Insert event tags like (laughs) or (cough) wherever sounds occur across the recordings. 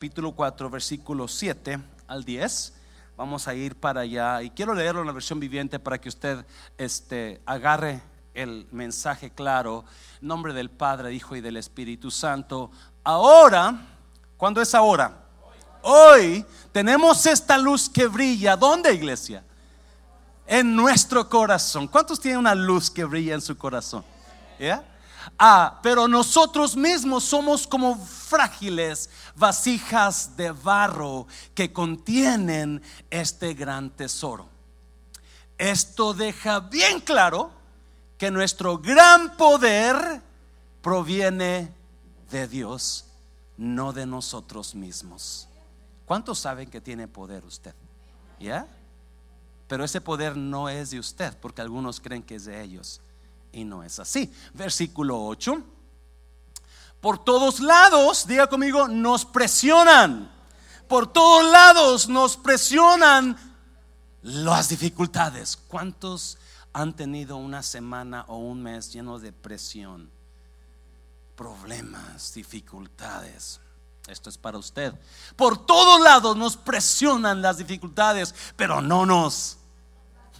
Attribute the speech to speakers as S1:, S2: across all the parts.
S1: capítulo 4, versículo 7 al 10. Vamos a ir para allá y quiero leerlo en la versión viviente para que usted este, agarre el mensaje claro. Nombre del Padre, Hijo y del Espíritu Santo. Ahora, ¿cuándo es ahora? Hoy tenemos esta luz que brilla. ¿Dónde, iglesia? En nuestro corazón. ¿Cuántos tienen una luz que brilla en su corazón? ¿Ya? Ah, pero nosotros mismos somos como frágiles vasijas de barro que contienen este gran tesoro. Esto deja bien claro que nuestro gran poder proviene de Dios, no de nosotros mismos. ¿Cuántos saben que tiene poder usted? ¿Ya? Pero ese poder no es de usted, porque algunos creen que es de ellos y no es así. Versículo 8. Por todos lados, diga conmigo, nos presionan. Por todos lados nos presionan las dificultades. ¿Cuántos han tenido una semana o un mes lleno de presión? Problemas, dificultades. Esto es para usted. Por todos lados nos presionan las dificultades, pero no nos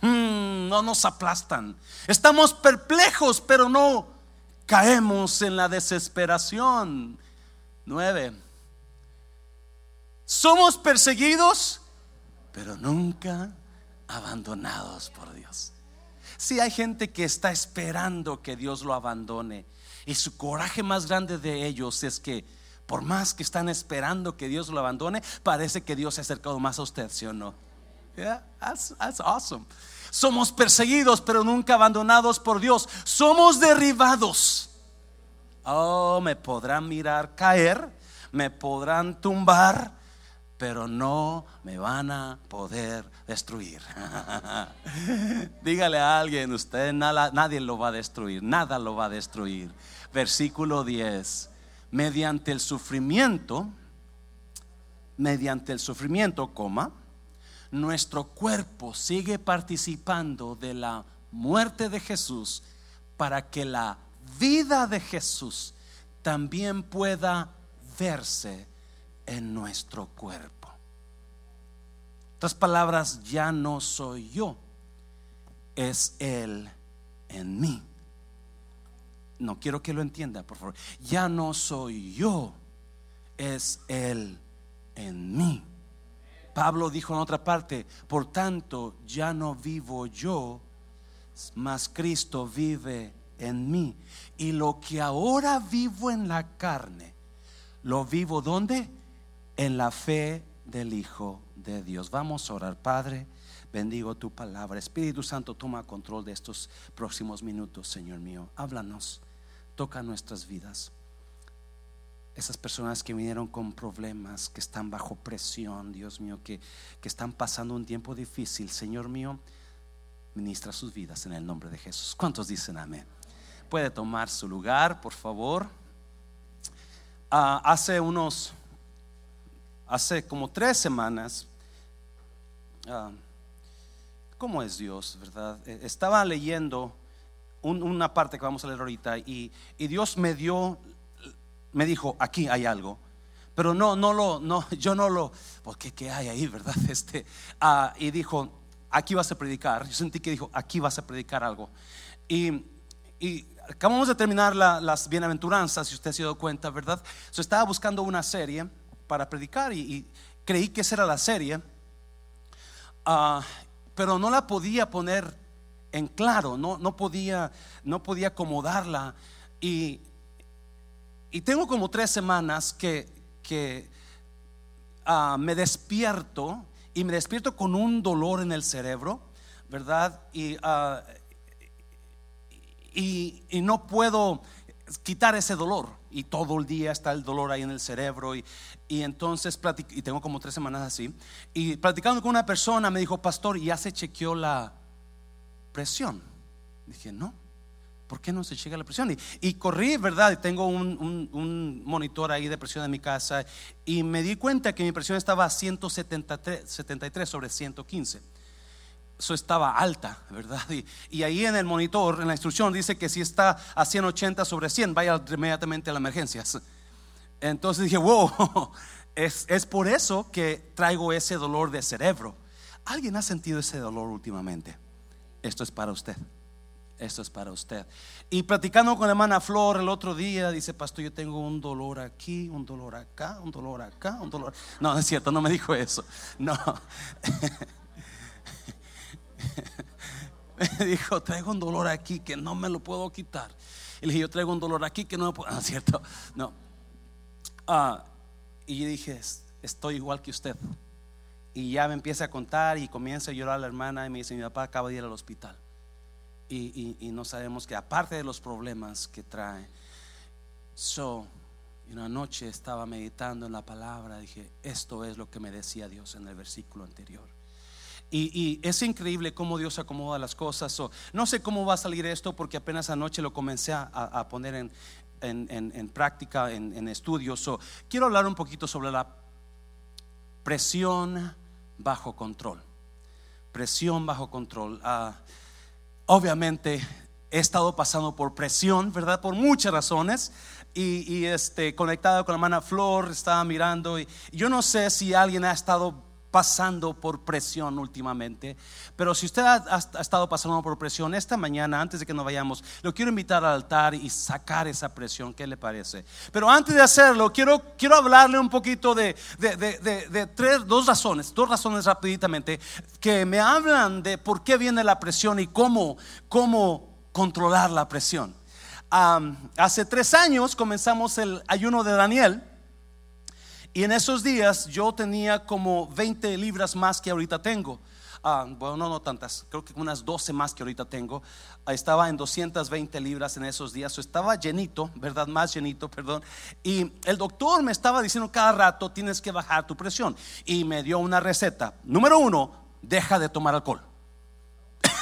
S1: Hmm, no nos aplastan. Estamos perplejos, pero no caemos en la desesperación. Nueve. Somos perseguidos, pero nunca abandonados por Dios. Si hay gente que está esperando que Dios lo abandone y su coraje más grande de ellos es que por más que están esperando que Dios lo abandone, parece que Dios se ha acercado más a usted, ¿sí o no? Yeah, that's, that's awesome. Somos perseguidos, pero nunca abandonados por Dios. Somos derribados. Oh, me podrán mirar caer, me podrán tumbar, pero no me van a poder destruir. (laughs) Dígale a alguien, usted nada, nadie lo va a destruir, nada lo va a destruir. Versículo 10. Mediante el sufrimiento, mediante el sufrimiento, coma, nuestro cuerpo sigue participando de la muerte de Jesús para que la vida de Jesús también pueda verse en nuestro cuerpo. Otras palabras, ya no soy yo, es Él en mí. No quiero que lo entienda, por favor. Ya no soy yo, es Él en mí. Pablo dijo en otra parte, por tanto ya no vivo yo, mas Cristo vive en mí. Y lo que ahora vivo en la carne, lo vivo donde? En la fe del Hijo de Dios. Vamos a orar, Padre. Bendigo tu palabra. Espíritu Santo, toma control de estos próximos minutos, Señor mío. Háblanos, toca nuestras vidas esas personas que vinieron con problemas, que están bajo presión, Dios mío, que, que están pasando un tiempo difícil, Señor mío, ministra sus vidas en el nombre de Jesús. ¿Cuántos dicen amén? Puede tomar su lugar, por favor. Ah, hace unos, hace como tres semanas, uh, ¿cómo es Dios, verdad? Eh, estaba leyendo una parte que vamos a leer ahorita y, y Dios me dio me dijo, aquí hay algo. Pero no, no lo, no, (laughs) yo no lo, porque qué hay ahí, verdad? (laughs) Este, ah, y dijo, aquí vas a predicar. Yo sentí que dijo, aquí vas a predicar algo. Y, y acabamos de terminar las bienaventuranzas, si usted se dio cuenta, ¿verdad? Yo estaba buscando una serie para predicar y, creí que esa era la serie, ah, pero no la podía poner en claro, no, no, podía, no podía acomodarla. Y y tengo como tres semanas que, que ah, me despierto y me despierto con un dolor en el cerebro, ¿verdad? Y, ah, y, no puedo quitar ese dolor. Y todo el día está el dolor ahí en el cerebro. Y, y entonces, y tengo como tres semanas así. Y platicando con una persona me dijo, pastor, ¿ya se chequeó la presión? Dije, no. ¿Por qué no se llega la presión? Y, corrí, ¿verdad? Tengo un, monitor ahí de presión en mi casa y me di cuenta que mi presión estaba a 173 sobre 115. Eso estaba alta, ¿verdad? Y, ahí en el monitor, en la instrucción, dice que si está a 180 sobre 100, vaya inmediatamente a las emergencias. Entonces dije, wow, (laughs) es, es por eso que traigo ese dolor de cerebro. ¿Alguien ha sentido ese dolor últimamente? Esto es para usted. Esto es para usted. Y platicando con la hermana Flor el otro día, dice, pastor, yo tengo un dolor aquí, un dolor acá, un dolor acá, un dolor... No, es cierto, no me dijo eso. No. (laughs) me dijo, traigo un dolor aquí que no me lo puedo quitar. Y le dije, yo traigo un dolor aquí que no me puedo... (laughs) No, es cierto. No. Ah, y dije, estoy igual que usted. Y ya me empieza a contar y comienza a llorar la hermana y me dice, mi papá acaba de ir al hospital y, no sabemos que aparte de los problemas que trae. So, una noche estaba meditando en la palabra, dije, esto es lo que me decía Dios en el versículo anterior. Y, es increíble cómo Dios acomoda las cosas. no sé cómo va a salir esto porque apenas anoche lo comencé a, poner en, en, práctica, en, estudios. quiero hablar un poquito sobre la presión bajo control. Presión bajo control. Uh, obviamente he estado pasando por presión, ¿verdad? Por muchas razones. Y, este, conectado con la hermana Flor, estaba mirando. Y yo no sé si alguien ha estado pasando por presión últimamente. Pero si usted ha, estado pasando por presión esta mañana, antes de que nos vayamos, lo quiero invitar al altar y sacar esa presión. ¿Qué le parece? Pero antes de hacerlo, quiero, quiero hablarle un poquito de, de, tres, dos razones, dos razones rapiditamente, que me hablan de por qué viene la presión y cómo, cómo controlar la presión. hace tres años comenzamos el ayuno de Daniel. Y en esos días yo tenía como 20 libras más que ahorita tengo. Ah, bueno, no, no tantas, creo que unas 12 más que ahorita tengo. Ah, estaba en 220 libras en esos días, estaba llenito, ¿verdad? Más llenito, (laughs) perdón. Y el doctor me estaba diciendo cada rato, tienes que bajar tu presión. Y me dio una receta. Número uno, deja de tomar alcohol.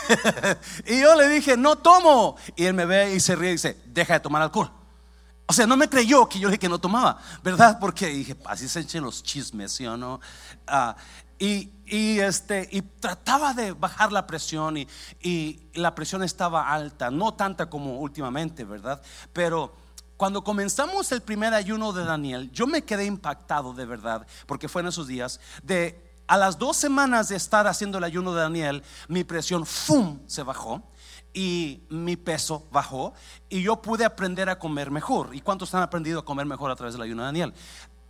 S1: (laughs) y yo le dije, no tomo. Y él me ve y se ríe y dice, deja de tomar alcohol. O sea, no me creyó que yo dije que no tomaba, ¿verdad? Porque dije, así se echen los chismes, ¿sí o no? Ah, y, este, y trataba de bajar la presión y, y la presión estaba alta, no tanta como últimamente, ¿verdad? Pero cuando comenzamos el primer ayuno de Daniel, yo me quedé impactado de verdad, porque fue en esos días, de a las dos semanas de estar haciendo el ayuno de Daniel, mi presión, ¡fum!, se bajó y mi peso bajó y yo pude aprender a comer mejor. ¿Y cuántos han aprendido a comer mejor a través del ayuno de Daniel?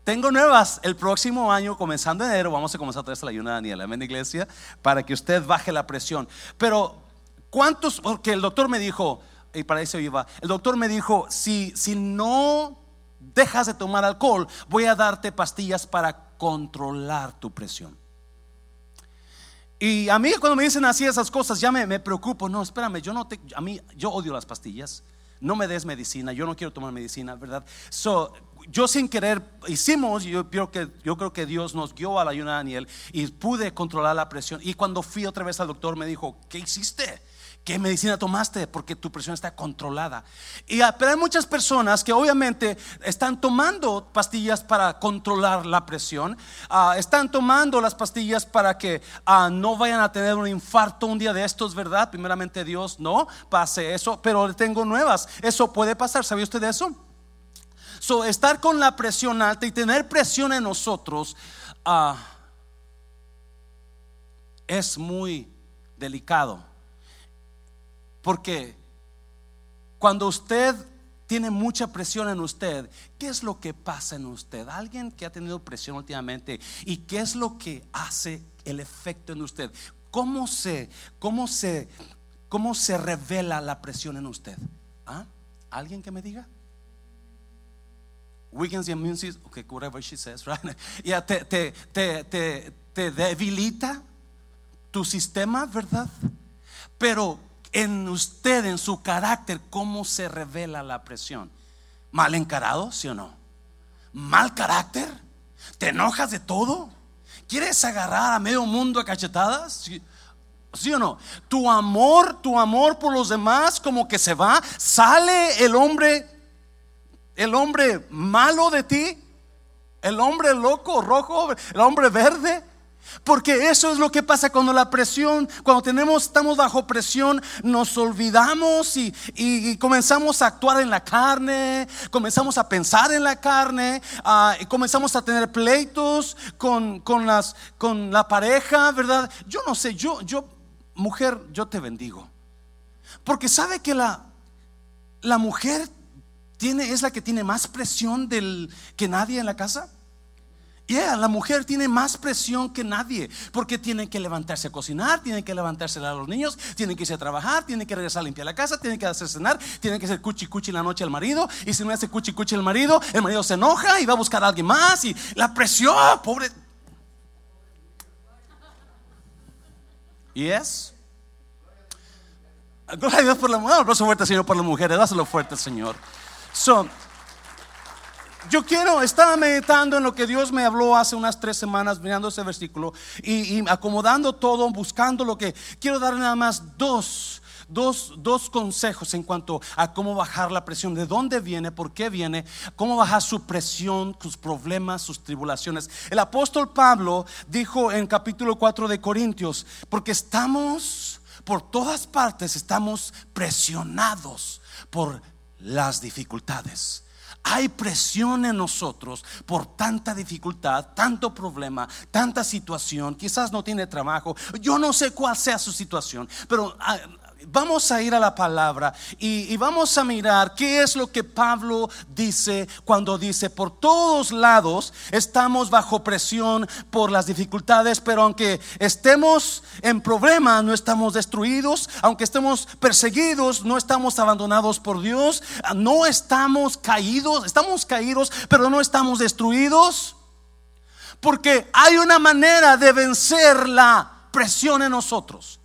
S1: Tengo nuevas. El próximo año, comenzando enero, vamos a comenzar a través del ayuno de Daniel. Amén, iglesia. Para que usted baje la presión. Pero, ¿cuántos? Porque el doctor me dijo, y para eso iba, el doctor me dijo, si, si no dejas de tomar alcohol, voy a darte pastillas para controlar tu presión. Y a mí cuando me dicen así esas cosas ya me, me preocupo. No, espérame, yo no te, a mí yo odio las pastillas. No me des medicina, yo no quiero tomar medicina, ¿verdad? So, yo sin querer hicimos, yo creo que yo creo que Dios nos guió a la ayuda de Daniel y pude controlar la presión. Y cuando fui otra vez al doctor me dijo, "¿Qué hiciste?" ¿Qué medicina tomaste? Porque tu presión está controlada. Y, ah, pero hay muchas personas que obviamente están tomando pastillas para controlar la presión. Ah, están tomando las pastillas para que ah, no vayan a tener un infarto un día de estos, ¿verdad? Primeramente Dios no pase eso, pero tengo nuevas. Eso puede pasar. ¿Sabía usted de eso? So, estar con la presión alta y tener presión en nosotros es muy delicado. Porque cuando usted tiene mucha presión en usted, ¿qué es lo que pasa en usted? Alguien que ha tenido presión últimamente y qué es lo que hace el efecto en usted? ¿Cómo se, cómo se, cómo se revela la presión en usted? ¿Ah? ¿Alguien que me diga? Weakens the immune system, okay, whatever she says, right? (laughs) Ya te, te, te, te debilita tu sistema, ¿verdad? Pero en usted, en su carácter, cómo se revela la presión. ¿Mal encarado, sí o no? ¿Mal carácter? ¿Te enojas de todo? ¿Quieres agarrar a medio mundo a cachetadas? ¿Sí? ¿Sí, o no? Tu amor, tu amor por los demás como que se va, sale el hombre, el hombre malo de ti, el hombre loco, rojo, el hombre verde, Porque eso es lo que pasa cuando la presión, cuando tenemos, estamos bajo presión, nos olvidamos y, comenzamos a actuar en la carne, comenzamos a pensar en la carne, ah, y comenzamos a tener pleitos con, las, con la pareja, ¿verdad? Yo no sé, yo, yo, mujer, yo te bendigo. Porque sabe que la, la mujer tiene, es la que tiene más presión del, que nadie en la casa. Yeah, la mujer tiene más presión que nadie, porque tiene que levantarse a cocinar, tiene que levantarse a los niños, tiene que irse a trabajar, tiene que regresar a limpiar la casa, tiene que hacer cenar, tiene que hacer cuchi cuchi la noche al marido, y si no hace cuchi cuchi el marido, el marido se enoja y va a buscar a alguien más, y la presión, pobre. ¿Y es? Gloria a Dios por la mujer, aplauso fuerte Señor por las mujeres, dáselo fuerte Señor. Son yo quiero, estaba meditando en lo que Dios me habló hace unas tres semanas, mirando ese versículo y, acomodando todo, buscando lo que quiero dar nada más dos. Dos, dos, consejos en cuanto a cómo bajar la presión, de dónde viene, por qué viene, cómo bajar su presión, sus problemas, sus tribulaciones. El apóstol Pablo dijo en capítulo 4 de Corintios, porque estamos por todas partes, estamos presionados por las dificultades. Hay presión en nosotros por tanta dificultad, tanto problema, tanta situación. Quizás no tiene trabajo. Yo no sé cuál sea su situación, pero ah, vamos a ir a la palabra y, vamos a mirar qué es lo que Pablo dice cuando dice, por todos lados estamos bajo presión por las dificultades, pero aunque estemos en problemas, no estamos destruidos, aunque estemos perseguidos, no estamos abandonados por Dios, no estamos caídos, estamos caídos, pero no estamos destruidos, porque hay una manera de vencer la presión en nosotros.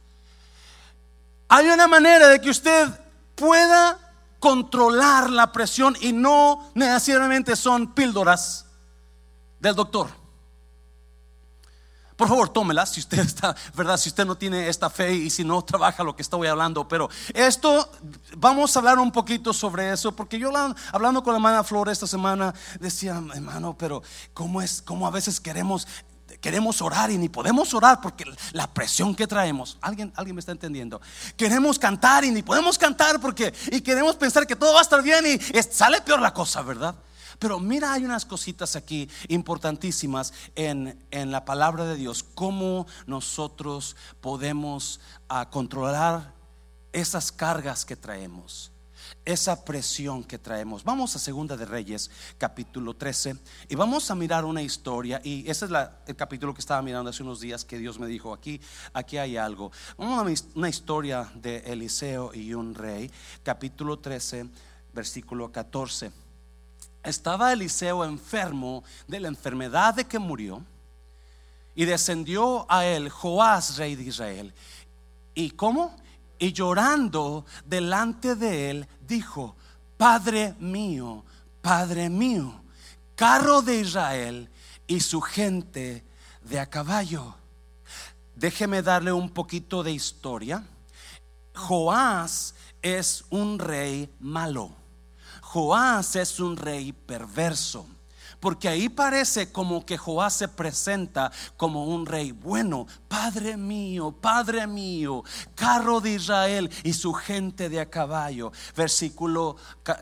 S1: Hay una manera de que usted pueda controlar la presión y no necesariamente son píldoras del doctor. Por favor, tómela si usted (laughs) está, ¿verdad? Si usted no tiene esta fe y si no trabaja lo que estoy hablando. Pero esto, vamos a hablar un poquito sobre eso, porque yo hablando con la hermana Flor esta semana, decía, hermano, pero ¿cómo es, cómo a veces queremos queremos orar y ni podemos orar porque la presión que traemos, alguien, alguien me está entendiendo. Queremos cantar y ni podemos cantar porque y queremos pensar que todo va a estar bien y sale peor la cosa, ¿verdad? Pero mira, hay unas cositas aquí importantísimas en, la palabra de Dios, cómo nosotros podemos ah, controlar esas cargas que traemos esa presión que traemos. Vamos a Segunda de Reyes, capítulo 13, y vamos a mirar una historia, y ese es el capítulo que estaba mirando hace unos días que Dios me dijo, aquí, aquí hay algo. Una, una historia de Eliseo y un rey, capítulo 13, versículo 14. Estaba Eliseo enfermo de la enfermedad de que murió, y descendió a él Joás, rey de Israel. ¿Y cómo? Y llorando delante de él, dijo, Padre mío, Padre mío, carro de Israel y su gente de a caballo. Déjeme darle un poquito de historia. Joás es un rey malo. Joás es un rey perverso. Porque ahí parece como que Joás se presenta como un rey bueno. Padre mío, Padre mío, carro de Israel y su gente de a caballo. Versículo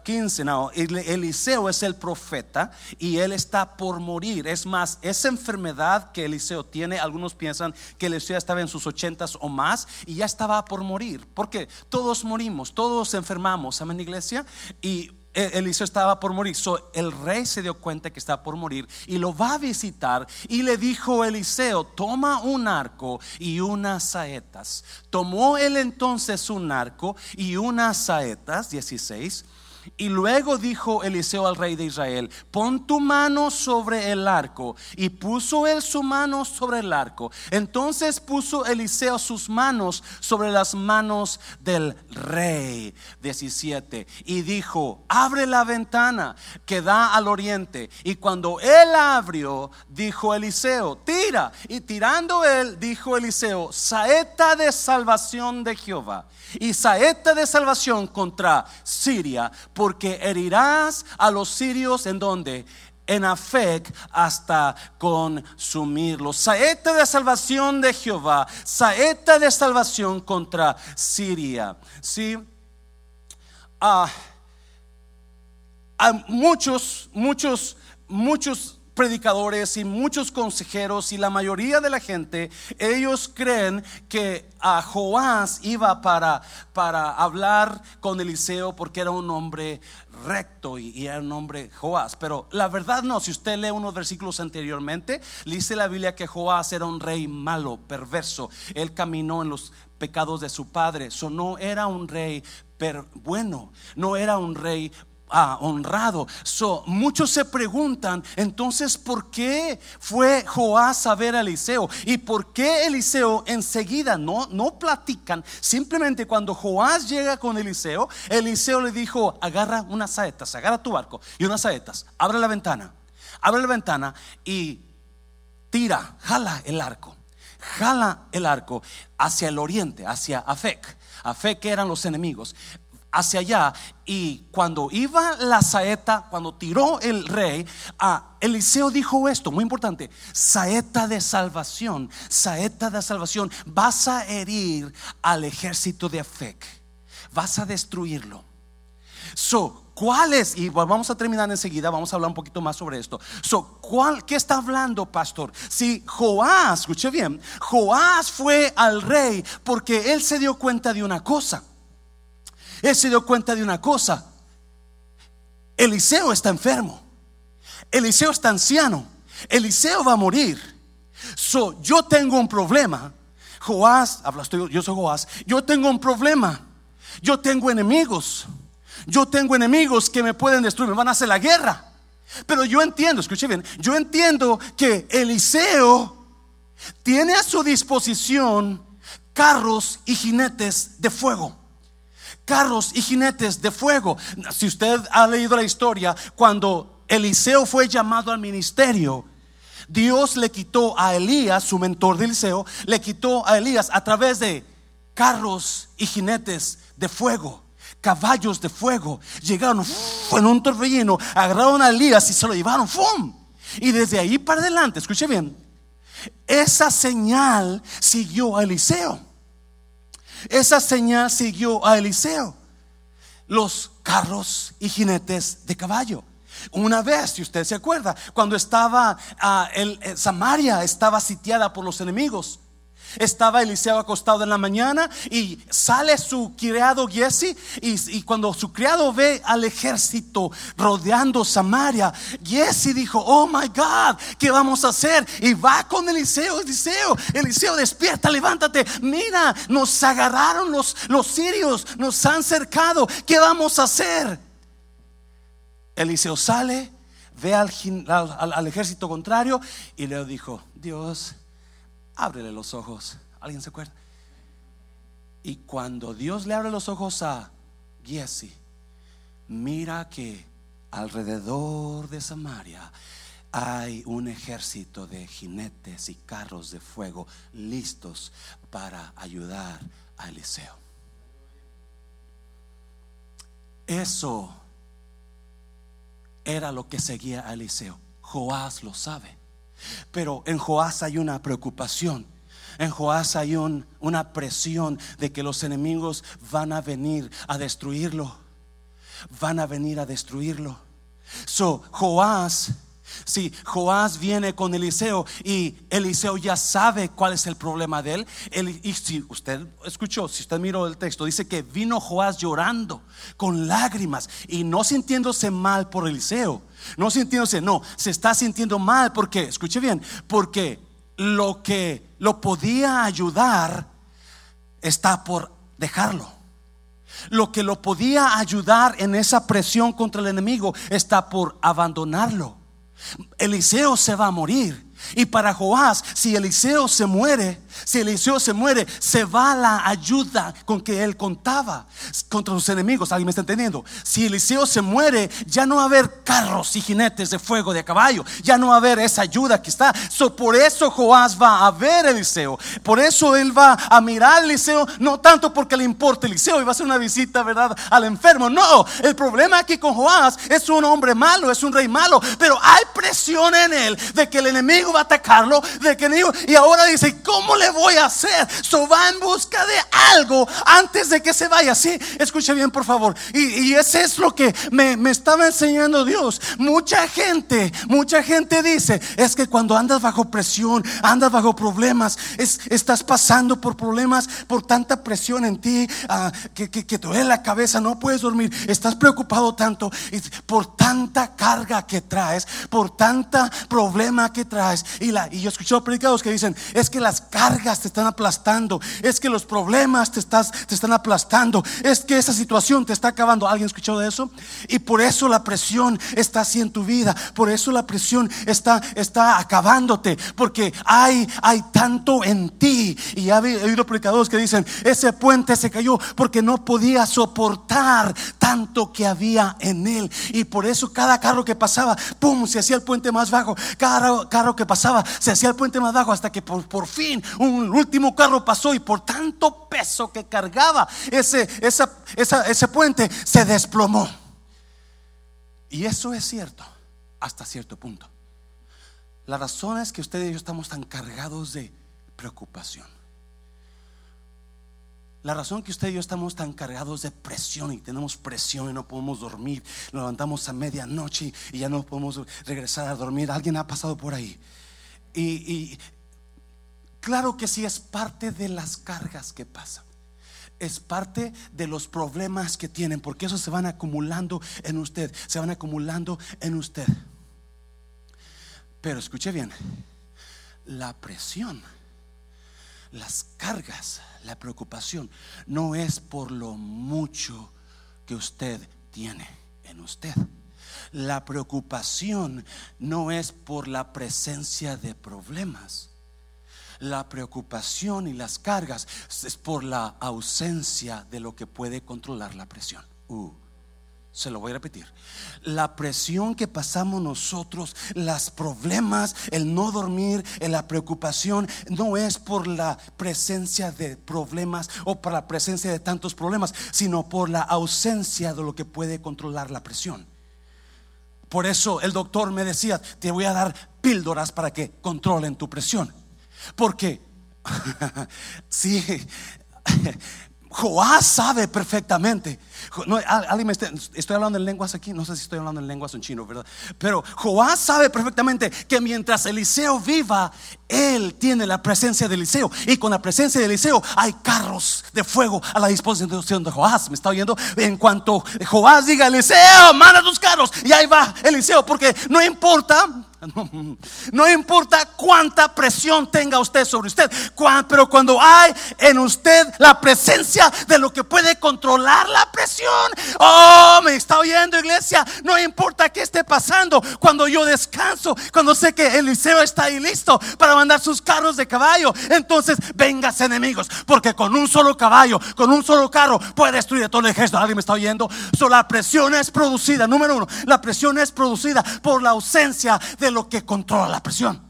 S1: 15. No, Eliseo es el profeta y él está por morir. Es más, esa enfermedad que Eliseo tiene, algunos piensan que Eliseo estaba en sus ochentas o más y ya estaba por morir. Porque todos morimos, todos enfermamos. Amén, iglesia. Y Eliseo estaba por morir. el rey se dio cuenta que estaba por morir y lo va a visitar. Y le dijo Eliseo: Toma un arco y unas saetas. Tomó él entonces un arco y unas saetas, 16 y luego dijo Eliseo al rey de Israel, pon tu mano sobre el arco. Y puso él su mano sobre el arco. Entonces puso Eliseo sus manos sobre las manos del rey. 17. Y dijo, abre la ventana que da al oriente. Y cuando él abrió, dijo Eliseo, tira. Y tirando él, dijo Eliseo, saeta de salvación de Jehová. Y saeta de salvación contra Siria porque herirás a los sirios en donde? en Afec hasta consumirlo. Saeta de salvación de Jehová, saeta de salvación contra Siria. Sí. Ah, muchos, muchos, muchos predicadores y muchos consejeros y la mayoría de la gente, ellos creen que a Joás iba para, para hablar con Eliseo porque era un hombre recto y, era un hombre Joás. Pero la verdad no, si usted lee unos versículos anteriormente, dice la Biblia que Joás era un rey malo, perverso. Él caminó en los pecados de su padre. Eso no era un rey bueno, no era un rey honrado. So, muchos se preguntan, entonces, ¿por qué fue Joás a ver a Eliseo? ¿Y por qué Eliseo enseguida no, no platican? Simplemente cuando Joás llega con Eliseo, Eliseo le dijo, agarra unas saetas, agarra tu barco y unas saetas, abre la ventana, abre la ventana y tira, jala el arco. Jala el arco hacia el oriente, hacia Afec. Afec eran los enemigos hacia allá y cuando iba la saeta, cuando tiró el rey, Eliseo dijo esto, muy importante, saeta de salvación, saeta de salvación, vas a herir al ejército de Afec, vas a destruirlo. So, ¿cuál es? Y vamos a terminar enseguida, vamos a hablar un poquito más sobre esto. So, ¿cuál, ¿qué está hablando, pastor? Si Joás, escuche bien, Joás fue al rey porque él se dio cuenta de una cosa él se dio cuenta de una cosa. Eliseo está enfermo. Eliseo está anciano. Eliseo va a morir. So, yo tengo un problema. Joás, hablas tú, yo soy Joás. Yo tengo un problema. Yo tengo enemigos. Yo tengo enemigos que me pueden destruir, me van a hacer la guerra. Pero yo entiendo, escuche bien, yo entiendo que Eliseo tiene a su disposición carros y jinetes de fuego carros y jinetes de fuego. Si usted ha leído la historia, cuando Eliseo fue llamado al ministerio, Dios le quitó a Elías, su mentor de Eliseo, le quitó a Elías a través de carros y jinetes de fuego, caballos de fuego. Llegaron en un torbellino, agarraron a Elías y se lo llevaron. ¡Fum! Y desde ahí para adelante, escuche bien, esa señal siguió a Eliseo. Esa señal siguió a Eliseo. Los carros y jinetes de caballo. Una vez, si usted se acuerda, cuando estaba ah, eh, Samaria estaba sitiada por los enemigos, estaba Eliseo acostado en la mañana y sale su criado Jesse y, cuando su criado ve al ejército rodeando Samaria, Jesse dijo, oh my God, ¿qué vamos a hacer? Y va con Eliseo, Eliseo, Eliseo despierta, levántate, mira, nos agarraron los, los sirios, nos han cercado, ¿qué vamos a hacer? Eliseo sale, ve al, al ejército contrario y le dijo, Dios, ábrele los ojos. ¿Alguien se acuerda? Y cuando Dios le abre los ojos a Giesi, mira que alrededor de Samaria hay un ejército de jinetes y carros de fuego listos para ayudar a Eliseo. Eso era lo que seguía a Eliseo. Joás lo sabe. Pero en Joás hay una preocupación. En Joás hay una presión de que los enemigos van a venir a destruirlo. Van a venir a destruirlo. So, Joás si Joás viene con Eliseo y Eliseo ya sabe cuál es el problema de él, y si usted escuchó, si usted miró el texto, dice que vino Joás llorando con lágrimas y no sintiéndose mal por Eliseo, no sintiéndose, no, se está sintiendo mal porque, escuche bien, porque lo que lo podía ayudar está por dejarlo. Lo que lo podía ayudar en esa presión contra el enemigo está por abandonarlo. Eliseo se va a morir. Y para Joás, si Eliseo se muere, Si Eliseo se muere, se va la ayuda con que él contaba contra sus enemigos. ¿Alguien me está entendiendo? Si Eliseo se muere, ya no va a haber carros y jinetes de fuego de caballo. Ya no va a haber esa ayuda que está. por eso Joás va a ver a Eliseo. Por eso él va a mirar a Eliseo. No tanto porque le importa Eliseo y va a hacer una visita, ¿verdad? Al enfermo. No, el problema aquí con Joás es un hombre malo, es un rey malo. Pero hay presión en él de que el enemigo va a atacarlo. De que y ahora dice, ¿cómo le voy a hacer? So va en busca de algo antes de que se vaya. Sí, escuche bien, por favor. Y, ese es lo que me, estaba enseñando Dios. Mucha gente, mucha gente dice, es que cuando andas bajo presión, andas bajo problemas, estás pasando por problemas, por tanta presión en ti, ah, que, que, te duele la cabeza, no puedes dormir, estás preocupado tanto, por tanta carga que traes, por tanta problema que traes. Y, la, y yo escuché predicados que dicen, es que las cargas te están aplastando, es que los problemas te, estás, te están aplastando, es que esa situación te está acabando. ¿Alguien escuchó de eso? Y por eso la presión está así en tu vida, por eso la presión está, está acabándote, porque hay, hay tanto en ti. Y ha oído predicadores que dicen, ese puente se cayó porque no podía soportar tanto que había en él. Y por eso cada carro que pasaba, ¡pum!, se hacía el puente más bajo. Cada carro que pasaba, se hacía el puente más bajo hasta que por, por fin un último carro pasó y por tanto peso que cargaba ese, ese puente se desplomó. Y eso es cierto hasta cierto punto. La razón es que ustedes y yo estamos tan cargados de preocupación. La razón que usted y yo estamos tan cargados de presión y tenemos presión y no podemos dormir, nos levantamos a medianoche y ya no podemos regresar a dormir. Alguien ha pasado por ahí. Y, claro que sí es parte de las cargas que pasan. Es parte de los problemas que tienen, porque esos se van acumulando en usted, se van acumulando en usted. Pero escuche bien, la presión, las cargas, la preocupación no es por lo mucho que usted tiene en usted. La preocupación no es por la presencia de problemas. La preocupación y las cargas es por la ausencia de lo que puede controlar la presión. Uh. Se lo voy a repetir. La presión que pasamos nosotros, los problemas, el no dormir, la preocupación, no es por la presencia de problemas o por la presencia de tantos problemas, sino por la ausencia de lo que puede controlar la presión. Por eso el doctor me decía, te voy a dar píldoras para que controlen tu presión. Porque, (laughs) sí, Joás sabe perfectamente. Estoy hablando en lenguas aquí, no sé si estoy hablando en lenguas o en chino, ¿verdad? Pero Joás sabe perfectamente que mientras Eliseo viva, él tiene la presencia de Eliseo. Y con la presencia de Eliseo hay carros de fuego a la disposición de Joás. ¿Me está oyendo? En cuanto Joás diga, Eliseo, manda tus carros. Y ahí va Eliseo, porque no importa (laughs) No, importa cuánta presión tenga usted sobre usted, pero cuando hay en usted la presencia de lo que puede controlar la presión, oh, me está oyendo iglesia, no importa qué esté pasando, cuando yo descanso, cuando sé que Eliseo está ahí listo para mandar sus carros de caballo, entonces vengas enemigos, porque con un solo caballo, con un solo carro puede destruir todo el ejército. ¿Alguien me está oyendo? La presión es producida, número uno, la presión es producida por la ausencia de lo que controla la presión.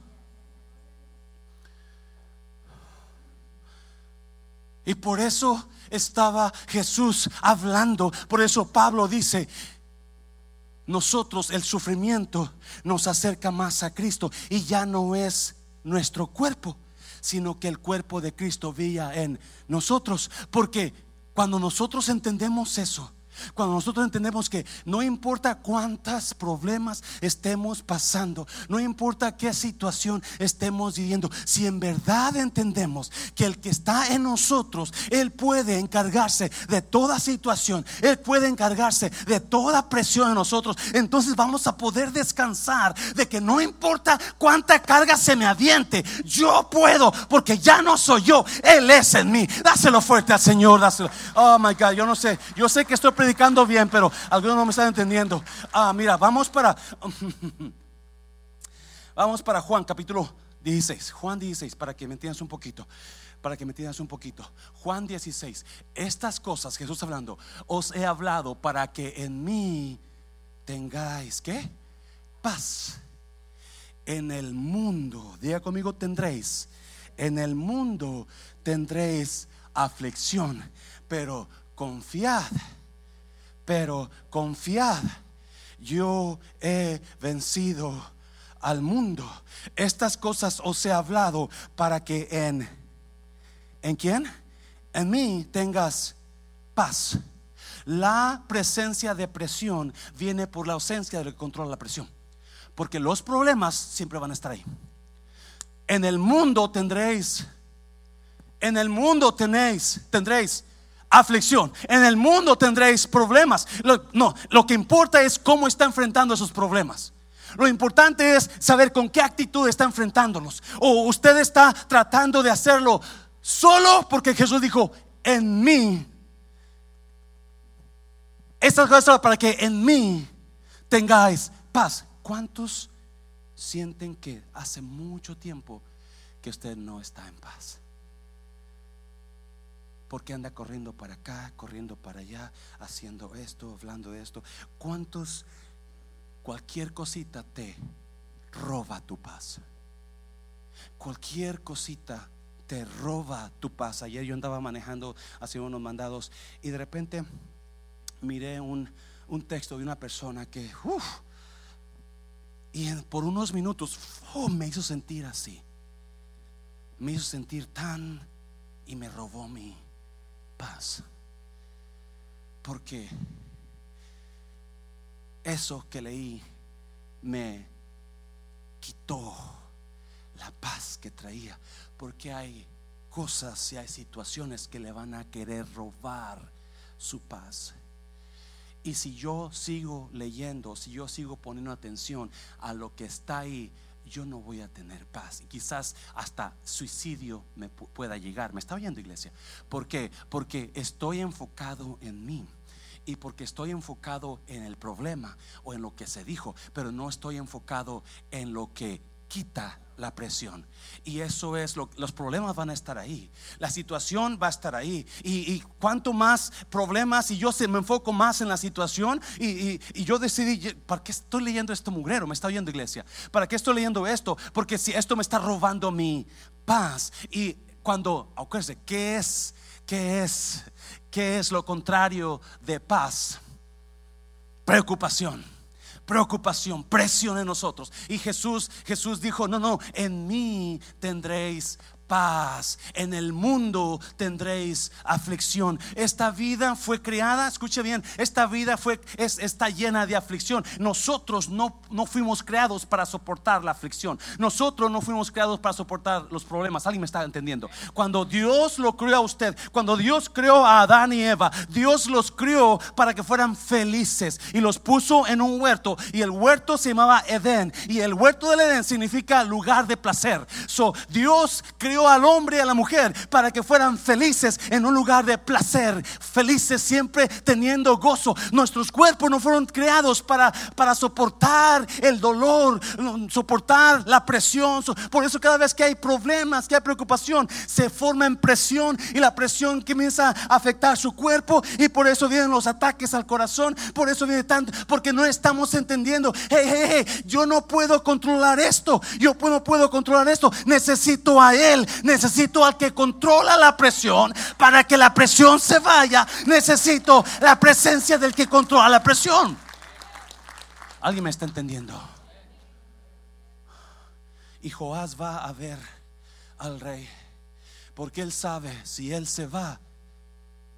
S1: Y por eso estaba Jesús hablando. Por eso Pablo dice, nosotros el sufrimiento nos acerca más a Cristo y ya no es nuestro cuerpo, sino que el cuerpo de Cristo vía en nosotros. Porque cuando nosotros entendemos eso, cuando nosotros entendemos que no importa cuántos problemas estemos pasando, no importa qué situación estemos viviendo, si en verdad entendemos que el que está en nosotros, Él puede encargarse de toda situación, Él puede encargarse de toda presión en nosotros, entonces vamos a poder descansar de que no importa cuánta carga se me aviente, yo puedo, porque ya no soy yo, Él es en mí. Dáselo fuerte al Señor, dáselo. Oh my God, yo no sé, yo sé que estoy predicando bien, pero algunos no me están entendiendo. Ah, mira, vamos para (laughs) vamos para Juan capítulo 16, Juan 16, para que me entiendas un poquito, para que me entiendas un poquito. Juan 16, estas cosas, Jesús hablando, os he hablado para que en mí tengáis, ¿qué? Paz. En el mundo, diga conmigo, tendréis, en el mundo tendréis aflicción, pero confiad, pero confiad, yo he vencido al mundo. Estas cosas os he hablado para que en, ¿en quién? En mí tengas paz. La presencia de presión viene por la ausencia de lo que controla la presión. Porque los problemas siempre van a estar ahí. En el mundo tendréis, en el mundo tenéis, tendréis aflicción. En el mundo tendréis problemas. no, lo que importa es cómo está enfrentando esos problemas. Lo importante es saber con qué actitud está enfrentándolos. O usted está tratando de hacerlo solo porque Jesús dijo, en mí. Estas cosas para que en mí tengáis paz. ¿Cuántos sienten que hace mucho tiempo que usted no está en paz? Porque anda corriendo para acá, corriendo para allá, haciendo esto, hablando de esto. ¿Cuántos cualquier cosita te roba tu paz. Cualquier cosita te roba tu paz. Ayer yo andaba manejando, haciendo unos mandados y de repente miré un, texto de una persona que, y por unos minutos me hizo sentir así. Me hizo sentir tan y me robó mi paz. Porque eso que leí me quitó la paz que traía, porque hay cosas y hay situaciones que le van a querer robar su paz. Y si yo sigo leyendo, si yo sigo poniendo atención a lo que está ahí, yo no voy a tener paz. Y quizás hasta suicidio me pueda llegar. ¿Me está oyendo, iglesia? ¿Por qué? Porque estoy enfocado en mí y porque estoy enfocado en el problema o en lo que se dijo, pero no estoy enfocado en lo que quita la presión. Y eso es lo los problemas van a estar ahí. La situación va a estar ahí. Y, cuanto más problemas, y yo se me enfoco más en la situación, y, yo decidí, ¿para qué estoy leyendo esto mugrero? Me está oyendo iglesia. ¿Para qué estoy leyendo esto? Porque si esto me está robando mi paz. Y cuando, acuérdense, ¿qué es? ¿Qué es? ¿Qué es lo contrario de paz? Preocupación preocupación, presión en nosotros. Y Jesús, Jesús dijo, no, no, en mí tendréis paz. En el mundo tendréis aflicción. Esta vida fue creada, escuche bien, esta vida fue, es, está llena de aflicción. Nosotros no, no fuimos creados para soportar la aflicción. Nosotros no fuimos creados para soportar los problemas. ¿Alguien me está entendiendo? Cuando Dios lo creó a usted, cuando Dios creó a Adán y Eva, Dios los creó para que fueran felices y los puso en un huerto. Y el huerto se llamaba Edén. Y el huerto del Edén significa lugar de placer. So, Dios creó al hombre y a la mujer para que fueran felices en un lugar de placer, felices siempre teniendo gozo. Nuestros cuerpos no fueron creados para, para soportar el dolor, soportar la presión. Por eso cada vez que hay problemas, que hay preocupación, se forma en presión y la presión comienza a afectar su cuerpo y por eso vienen los ataques al corazón, por eso viene tanto, porque no estamos entendiendo, hey, hey, hey, yo no puedo controlar esto, yo no puedo controlar esto, necesito a Él, necesito al que controla la presión. Para que la presión se vaya, necesito la presencia del que controla la presión. ¿Alguien me está entendiendo? Y Joás va a ver al rey, porque él sabe, si él se va,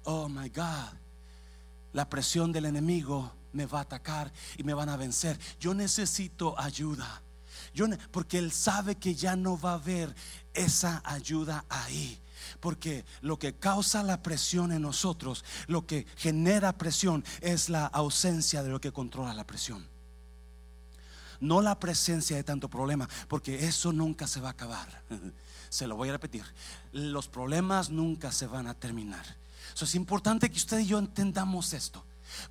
S1: oh my God, la presión del enemigo me va a atacar y me van a vencer. Yo necesito ayuda. Yo, porque él sabe que ya no va a haber esa ayuda ahí. Porque lo que causa la presión en nosotros, lo que genera presión, es la ausencia de lo que controla la presión. No la presencia de tanto problema, porque eso nunca se va a acabar. (laughs) Se lo voy a repetir. Los problemas nunca se van a terminar. Eso es importante que usted y yo entendamos esto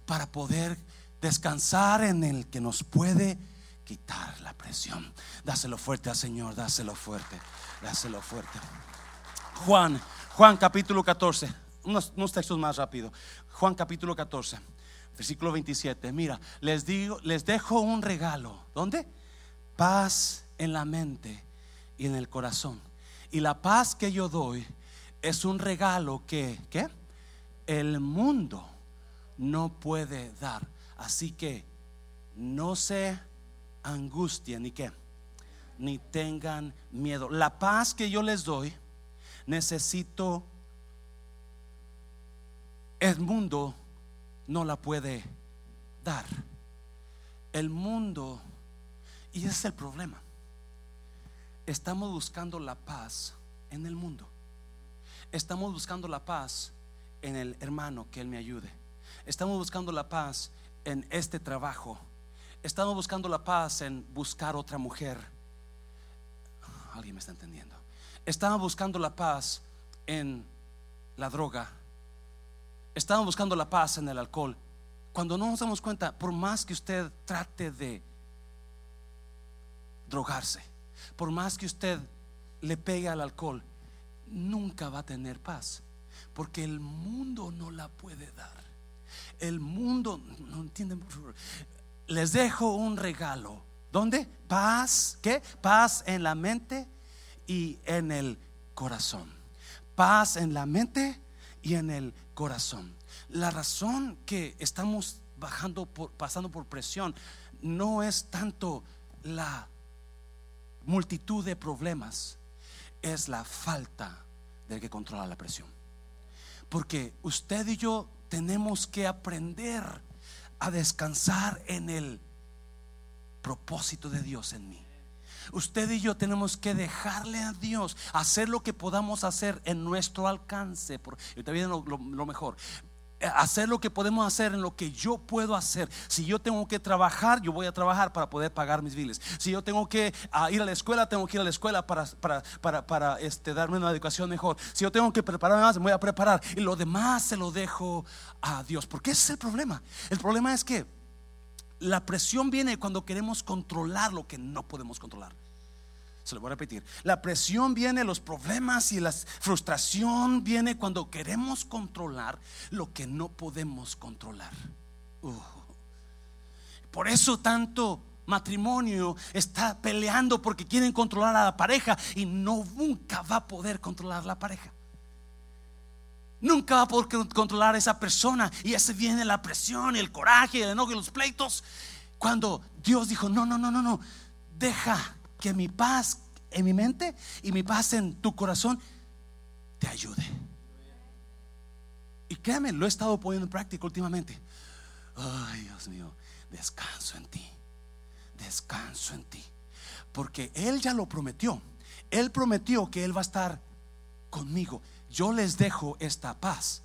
S1: para poder descansar en el que nos puede quitar la presión. Dáselo fuerte al Señor, dáselo fuerte, dáselo fuerte. Juan, Juan capítulo 14, unos, textos más rápido. Juan capítulo 14, versículo 27. Mira, les digo, les dejo un regalo. ¿Dónde? Paz en la mente y en el corazón. Y la paz que yo doy es un regalo que, ¿qué? El mundo no puede dar. Así que no se angustien ni qué, ni tengan miedo. La paz que yo les doy, necesito, el mundo no la puede dar. El mundo, y ese es el problema, estamos buscando la paz en el mundo. Estamos buscando la paz en el hermano que Él me ayude. Estamos buscando la paz en este trabajo. Estamos buscando la paz en buscar otra mujer. Alguien me está entendiendo. Estamos buscando la paz en la droga. Estamos buscando la paz en el alcohol. Cuando no nos damos cuenta, por más que usted trate de drogarse, por más que usted le pegue al alcohol, nunca va a tener paz. Porque el mundo no la puede dar. El mundo, no entienden, Les dejo un regalo. ¿Dónde? Paz. ¿Qué? Paz en la mente y en el corazón. Paz en la mente y en el corazón. La razón que estamos bajando por, pasando por presión no es tanto la multitud de problemas, es la falta del que controla la presión. Porque usted y yo tenemos que aprender a descansar en el propósito de Dios en mí. Usted y yo tenemos que dejarle a Dios hacer lo que podamos hacer en nuestro alcance. Y lo, lo mejor hacer lo que podemos hacer en lo que yo puedo hacer. Si yo tengo que trabajar, yo voy a trabajar para poder pagar mis biles. Si yo tengo que ah, ir a la escuela, tengo que ir a la escuela para, para, para, este, darme una educación mejor. Si yo tengo que prepararme más, me voy a preparar. Y lo demás se lo dejo a Dios. Porque ese es el problema. El problema es que la presión viene cuando queremos controlar lo que no podemos controlar. Se lo voy a repetir. La presión viene, los problemas y la frustración viene cuando queremos controlar lo que no podemos controlar. Uh. Por eso tanto matrimonio está peleando porque quieren controlar a la pareja y no nunca va a poder controlar la pareja. Nunca va a poder controlar a esa persona y ese viene la presión el coraje el enojo y los pleitos. Cuando Dios dijo, no, no, no, no, no, deja que mi paz en mi mente y mi paz en tu corazón te ayude. Y créame, lo he estado poniendo en práctica últimamente. Ay, Dios mío, descanso en ti. Descanso en ti. Porque Él ya lo prometió. Él prometió que Él va a estar conmigo. Yo les dejo esta paz.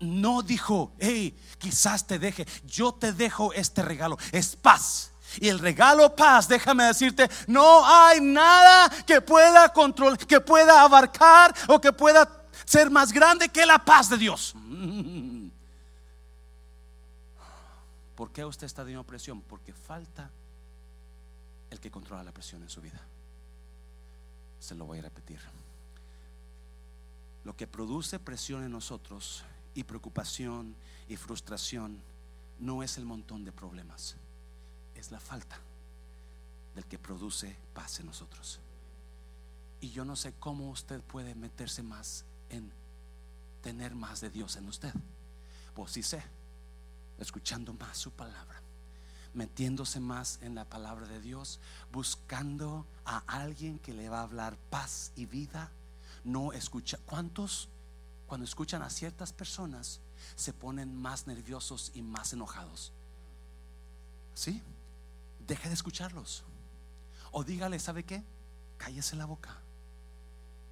S1: No dijo, hey, quizás te deje. Yo te dejo este regalo. Es paz. Y el regalo paz, déjame decirte, no hay nada que pueda controlar, que pueda abarcar o que pueda ser más grande que la paz de Dios. (laughs) ¿Por qué usted está teniendo presión? Porque falta el que controla la presión en su vida. Se lo voy a repetir. Lo que produce presión en nosotros y preocupación y frustración no es el montón de problemas es la falta del que produce paz en nosotros. Y yo no sé cómo usted puede meterse más en tener más de Dios en usted. Pues sí sé, escuchando más su palabra, metiéndose más en la palabra de Dios, buscando a alguien que le va a hablar paz y vida. No escucha. ¿Cuántos cuando escuchan a ciertas personas se ponen más nerviosos y más enojados? ¿Sí? Deje de escucharlos. O dígale, ¿sabe qué? Cállese la boca.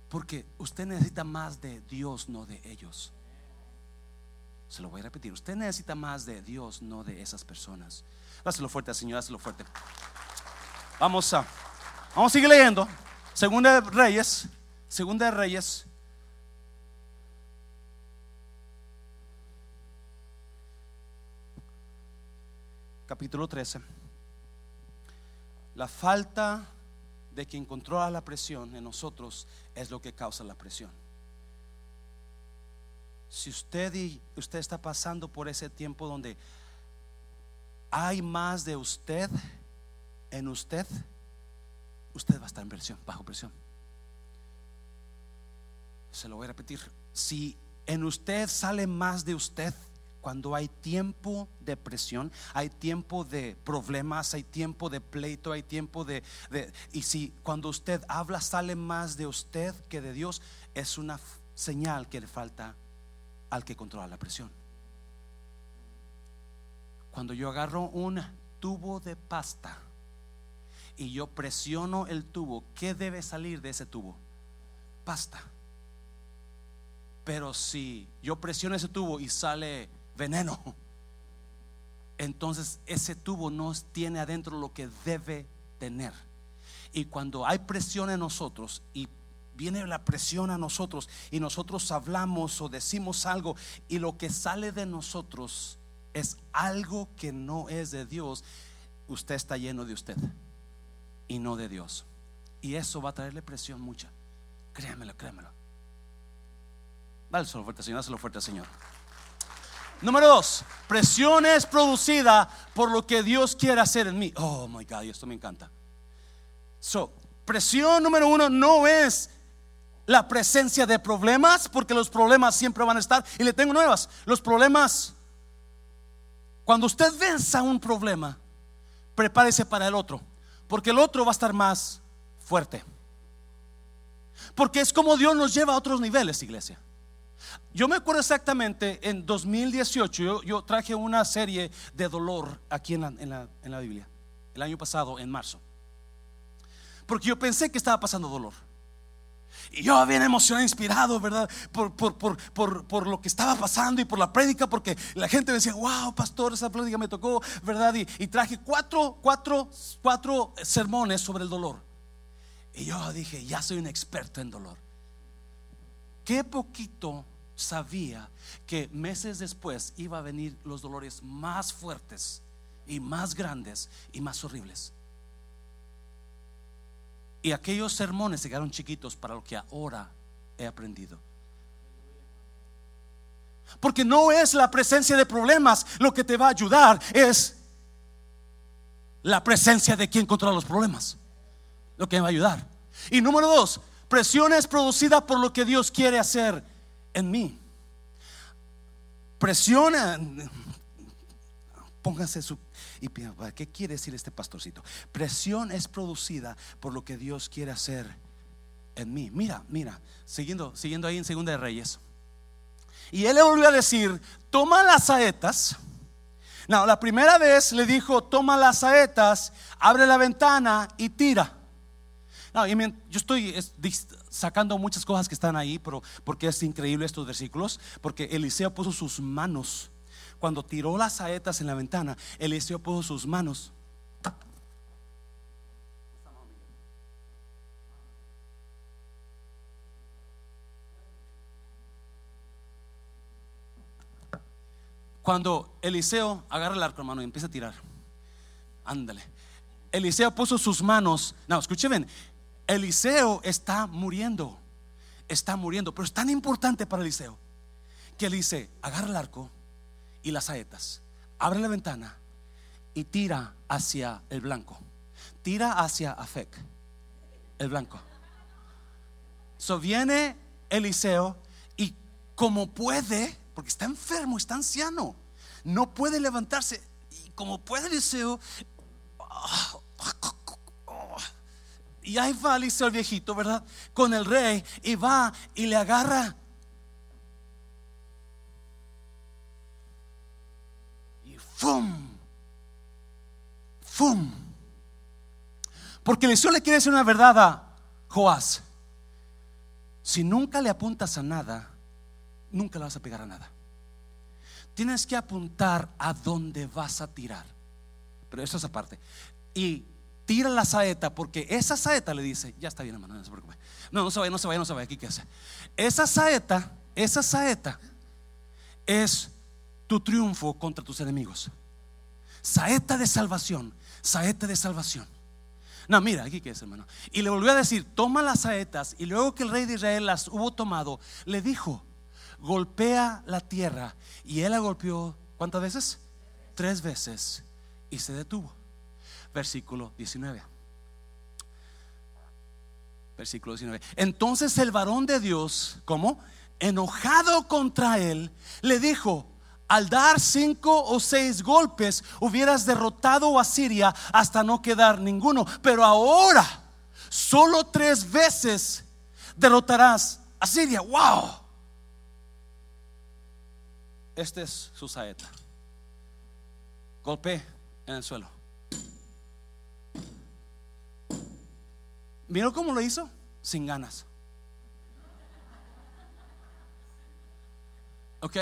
S1: Porque usted necesita más de Dios, no de ellos. Se lo voy a repetir. Usted necesita más de Dios, no de esas personas. Dáselo fuerte, Señor, dáselo fuerte. Vamos a, vamos a seguir leyendo. Segunda de Reyes, Segunda de Reyes. Capítulo 13. La falta de quien controla la presión en nosotros es lo que causa la presión. Si usted y usted está pasando por ese tiempo donde hay más de usted en usted, usted va a estar en presión, bajo presión. Se lo voy a repetir. Si en usted sale más de usted, cuando hay tiempo de presión, hay tiempo de problemas, hay tiempo de pleito, hay tiempo de, Y si cuando usted habla sale más de usted que de Dios, es una señal que le falta al que controla la presión. Cuando yo agarro un tubo de pasta y yo presiono el tubo, ¿qué debe salir de ese tubo? Pasta. Pero si yo presiono ese tubo y sale veneno, entonces ese tubo no tiene adentro lo que debe tener. Y cuando hay presión en nosotros y viene la presión a nosotros y nosotros hablamos o decimos algo y lo que sale de nosotros es algo que no es de Dios, usted está lleno de usted y no de Dios. Y eso va a traerle presión mucha. Créamelo, créamelo. Dale solo fuerte, Señor, dáselo fuerte, Señor. Número dos, presión es producida por lo que Dios quiere hacer en mí. Oh my God, esto me encanta. So, presión número uno no es la presencia de problemas, porque los problemas siempre van a estar. Y le tengo nuevas. Los problemas, cuando usted venza un problema, prepárese para el otro, porque el otro va a estar más fuerte. Porque es como Dios nos lleva a otros niveles, iglesia. Yo me acuerdo exactamente en 2018, yo, traje una serie de dolor aquí en la, en la Biblia, el año pasado, en marzo. Porque yo pensé que estaba pasando dolor. Y yo bien emocionado, inspirado, ¿verdad? Por, por, lo que estaba pasando y por la prédica, porque la gente me decía, wow, pastor, esa prédica me tocó, ¿verdad? Y, y, traje cuatro, cuatro, cuatro sermones sobre el dolor. Y yo dije, ya soy un experto en dolor. Qué poquito sabía que meses después iba a venir los dolores más fuertes y más grandes y más horribles. Y aquellos sermones se quedaron chiquitos para lo que ahora he aprendido. Porque no es la presencia de problemas lo que te va a ayudar, es la presencia de quien controla los problemas. Lo que me va a ayudar. Y número dos, presión es producida por lo que Dios quiere hacer en mí. Presiona, pónganse su y ¿qué quiere decir este pastorcito? Presión es producida por lo que Dios quiere hacer en mí. Mira, mira, siguiendo, siguiendo ahí en Segunda de Reyes. Y él le volvió a decir, toma las saetas. No, la primera vez le dijo, toma las saetas, abre la ventana y tira. No, yo estoy sacando muchas cosas que están ahí, pero porque es increíble estos versículos, porque Eliseo puso sus manos cuando tiró las saetas en la ventana, Eliseo puso sus manos. Cuando Eliseo agarra el arco, hermano, y empieza a tirar. Ándale. Eliseo puso sus manos. No, escuchen bien. Eliseo está muriendo. Está muriendo. Pero es tan importante para Eliseo que él dice: agarra el arco y las saetas. Abre la ventana y tira hacia el blanco. Tira hacia Afec, el blanco. So viene Eliseo y como puede, porque está enfermo, está anciano, no puede levantarse. Y como puede Eliseo, y ahí va Eliseo el viejito, ¿verdad? Con el rey y va y le agarra ¡Fum! ¡Fum! Porque Eliseo le quiere decir una verdad a Joás. Si nunca le apuntas a nada, nunca le vas a pegar a nada. Tienes que apuntar a dónde vas a tirar. Pero eso es aparte. Y tira la saeta, porque esa saeta le dice, ya está bien, hermano, no se preocupe. No, no se vaya, no se vaya, no se vaya, aquí qué hace. Esa saeta, esa saeta es tu triunfo contra tus enemigos. Saeta de salvación, saeta de salvación. No, mira, aquí que es, hermano. Y le volvió a decir, toma las saetas. Y luego que el rey de Israel las hubo tomado, le dijo, golpea la tierra. Y él la golpeó, ¿cuántas veces? Tres veces. Y se detuvo. Versículo 19. Versículo 19. Entonces el varón de Dios, ¿cómo? Enojado contra él, le dijo, al dar cinco o seis golpes hubieras derrotado a Siria hasta no quedar ninguno. Pero ahora, solo tres veces derrotarás a Siria. ¡Wow! Este es su saeta. Golpe en el suelo. ¿Vieron cómo lo hizo? Sin ganas. ¿Ok?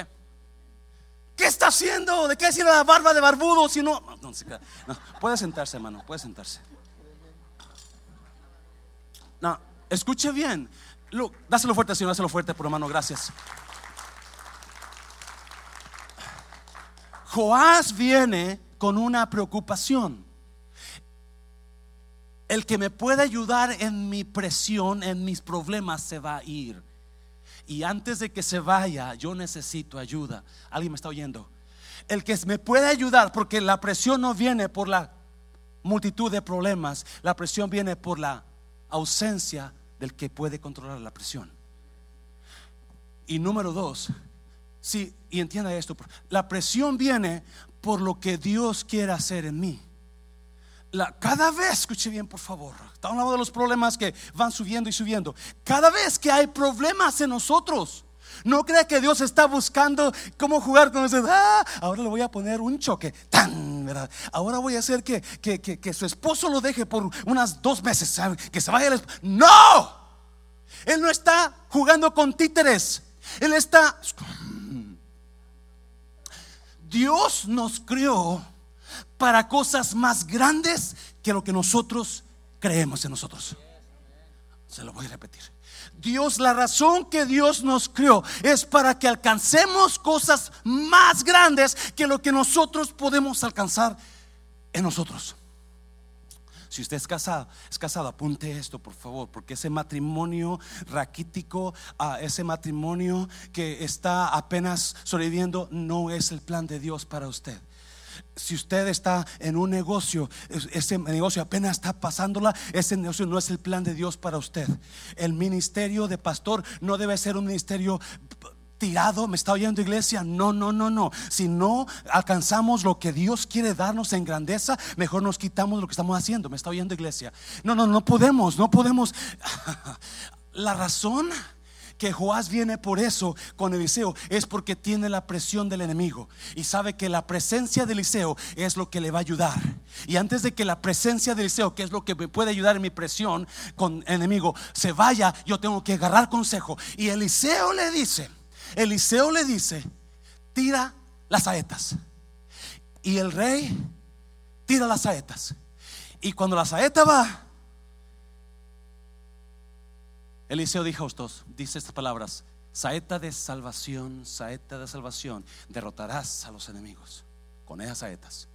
S1: ¿Qué está haciendo? ¿De qué decir la barba de barbudo? Si no, no, puede sentarse, hermano, puede sentarse. No, escuche bien. dáselo fuerte, Señor, dáselo fuerte, por hermano, gracias. Joás viene con una preocupación. El que me puede ayudar en mi presión, en mis problemas, se va a ir. Y antes de que se vaya, yo necesito ayuda. ¿Alguien me está oyendo? El que me puede ayudar, porque la presión no viene por la multitud de problemas, la presión viene por la ausencia del que puede controlar la presión. Y número dos, sí, y entienda esto, la presión viene por lo que Dios quiere hacer en mí cada vez, escuche bien por favor, está hablando de los problemas que van subiendo y subiendo. Cada vez que hay problemas en nosotros, no crea que Dios está buscando cómo jugar con eso. Ah, ahora le voy a poner un choque. Tan, ¿verdad? Ahora voy a hacer que, que, su esposo lo deje por unas dos meses. Que se vaya. No, Él no está jugando con títeres. Él está. Dios nos crió para cosas más grandes que lo que nosotros creemos en nosotros. Se lo voy a repetir. Dios, la razón que Dios nos creó es para que alcancemos cosas más grandes que lo que nosotros podemos alcanzar en nosotros. Si usted es casado, es casado, apunte esto, por favor, porque ese matrimonio raquítico, ah, ese matrimonio que está apenas sobreviviendo, no es el plan de Dios para usted. Si usted está en un negocio, ese negocio apenas está pasándola, ese negocio no es el plan de Dios para usted. El ministerio de pastor no debe ser un ministerio tirado, me está oyendo iglesia, no, no, no, no. Si no alcanzamos lo que Dios quiere darnos en grandeza, mejor nos quitamos lo que estamos haciendo, me está oyendo iglesia. No, no, no podemos, no podemos. (laughs) La razón que Joás viene por eso con Eliseo es porque tiene la presión del enemigo y sabe que la presencia de Eliseo es lo que le va a ayudar. Y antes de que la presencia de Eliseo, que es lo que me puede ayudar en mi presión con enemigo, se vaya, yo tengo que agarrar consejo. Y Eliseo le dice, Eliseo le dice, tira las saetas. Y el rey tira las saetas. Y cuando la saeta va, Eliseo dijo a estos, dice estas palabras, saeta de salvación, saeta de salvación, derrotarás a los enemigos con esas saetas.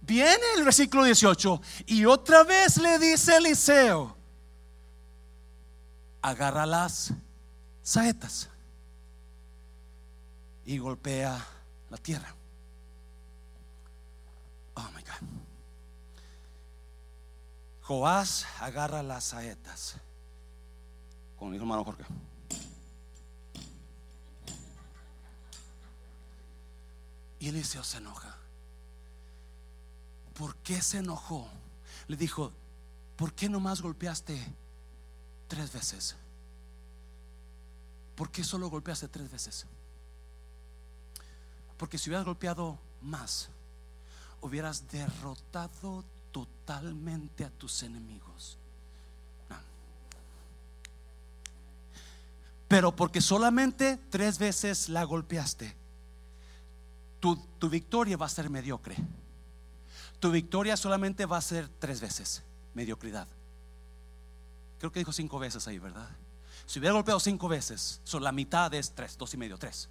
S1: Viene el versículo 18 y otra vez le dice Eliseo, agarra las saetas y golpea la tierra. Oh my God. Joás agarra las saetas con mi hermano Jorge. Y Eliseo se enoja. ¿Por qué se enojó? Le dijo, ¿por qué nomás golpeaste tres veces? ¿Por qué solo golpeaste tres veces? Porque si hubieras golpeado más, hubieras derrotado totalmente a tus enemigos. Pero porque solamente tres veces la golpeaste, tu, tu, victoria va a ser mediocre. Tu victoria solamente va a ser tres veces, mediocridad. Creo que dijo cinco veces ahí, ¿verdad? Si hubiera golpeado cinco veces, son la mitad es tres, dos y medio, tres.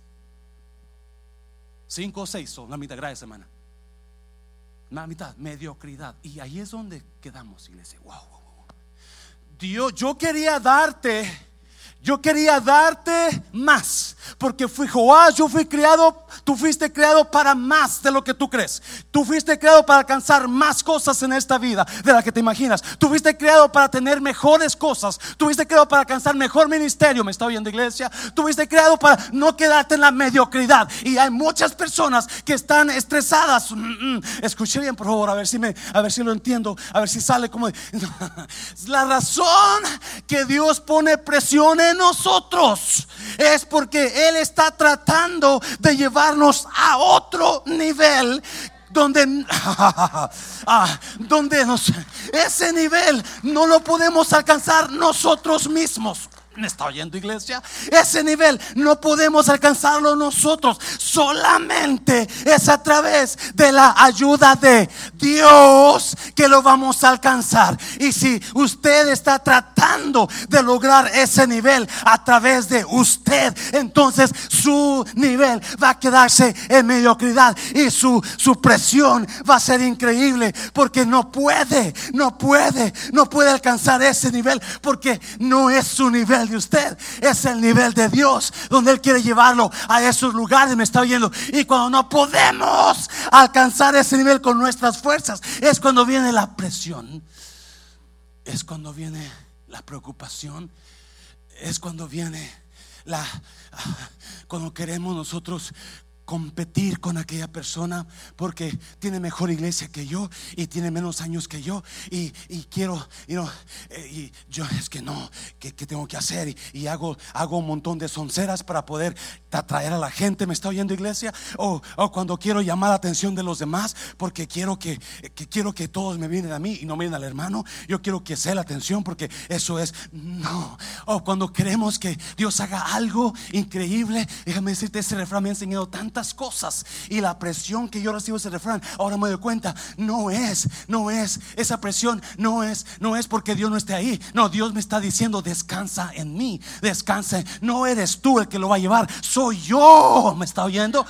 S1: Cinco o seis son la mitad, gracias hermana. La mitad, mediocridad. Y ahí es donde quedamos, iglesia. Wow, wow, wow. Dios, yo quería darte yo quería darte más, porque fui Joás, yo fui criado, tú fuiste creado para más de lo que tú crees. Tú fuiste creado para alcanzar más cosas en esta vida de la que te imaginas. Tú fuiste creado para tener mejores cosas. Tú fuiste creado para alcanzar mejor ministerio. ¿Me está oyendo iglesia? Tú fuiste creado para no quedarte en la mediocridad. Y hay muchas personas que están estresadas. Mm, mm. Escuche bien, por favor, a ver si me, a ver si lo entiendo, a ver si sale como (laughs) la razón que Dios pone presión en nosotros es porque Él está tratando de llevarnos a otro nivel donde, (laughs) ah, donde ese nivel no lo podemos alcanzar nosotros mismos. ¿Me está oyendo iglesia? Ese nivel no podemos alcanzarlo nosotros. Solamente es a través de la ayuda de Dios que lo vamos a alcanzar. Y si usted está tratando de lograr ese nivel a través de usted, entonces su nivel va a quedarse en mediocridad y su, su presión va a ser increíble porque no puede, no puede, no puede alcanzar ese nivel porque no es su nivel de usted, es el nivel de Dios, donde Él quiere llevarlo a esos lugares, me está oyendo. Y cuando no podemos alcanzar ese nivel con nuestras fuerzas, es cuando viene la presión, es cuando viene la preocupación, es cuando viene la... Cuando queremos nosotros competir con aquella persona porque tiene mejor iglesia que yo y tiene menos años que yo y, quiero eh, y yo es que no que, tengo que hacer y, hago hago un montón de sonceras para poder atraer a la gente me está oyendo iglesia o, cuando quiero llamar la atención de los demás porque quiero que, quiero que todos me vienen a mí y no miren al hermano yo quiero que sea la atención porque eso es no. O cuando queremos que Dios haga algo increíble déjame decirte ese refrán me ha enseñado tanto cosas y la presión que yo recibo ese refrán, ahora me doy cuenta, no es, no es, esa presión no es, no es porque Dios no esté ahí, no, Dios me está diciendo, descansa en mí, descansa, no eres tú el que lo va a llevar, soy yo, ¿me está oyendo?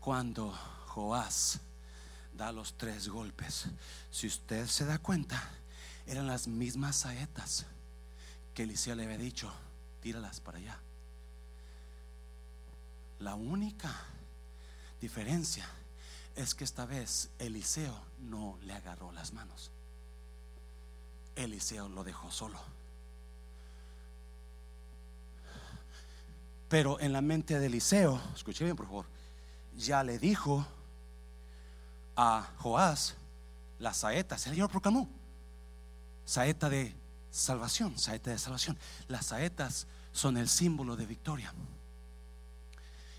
S1: Cuando Joás da los tres golpes, si usted se da cuenta, eran las mismas saetas que Eliseo le había dicho, tíralas para allá. La única diferencia es que esta vez Eliseo no le agarró las manos. Eliseo lo dejó solo. Pero en la mente de Eliseo, escuche bien por favor, ya le dijo a Joás las saetas, el Señor proclamó, saeta de salvación, saeta de salvación. Las saetas son el símbolo de victoria.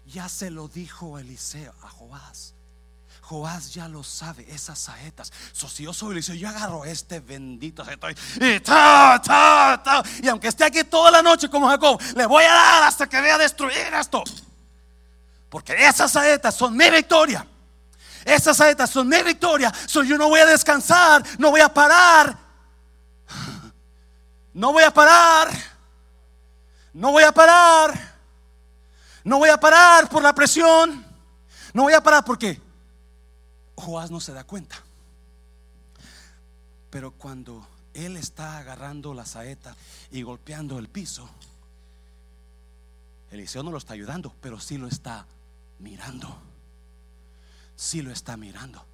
S1: Ya se lo dijo Eliseo a Joás. Joás ya lo sabe, esas saetas. So, si yo Eliseo, yo agarro este bendito y, y aunque esté aquí toda la noche como Jacob, le voy a dar hasta que vea destruir esto. Porque esas saetas son mi victoria. Esas saetas son mi victoria. So, yo no voy a descansar, no voy a parar. No voy a parar. No voy a parar no voy a parar por la presión. No voy a parar porque Joás no se da cuenta. Pero cuando él está agarrando la saeta y golpeando el piso, Eliseo no lo está ayudando, pero sí lo está mirando. Sí lo está mirando.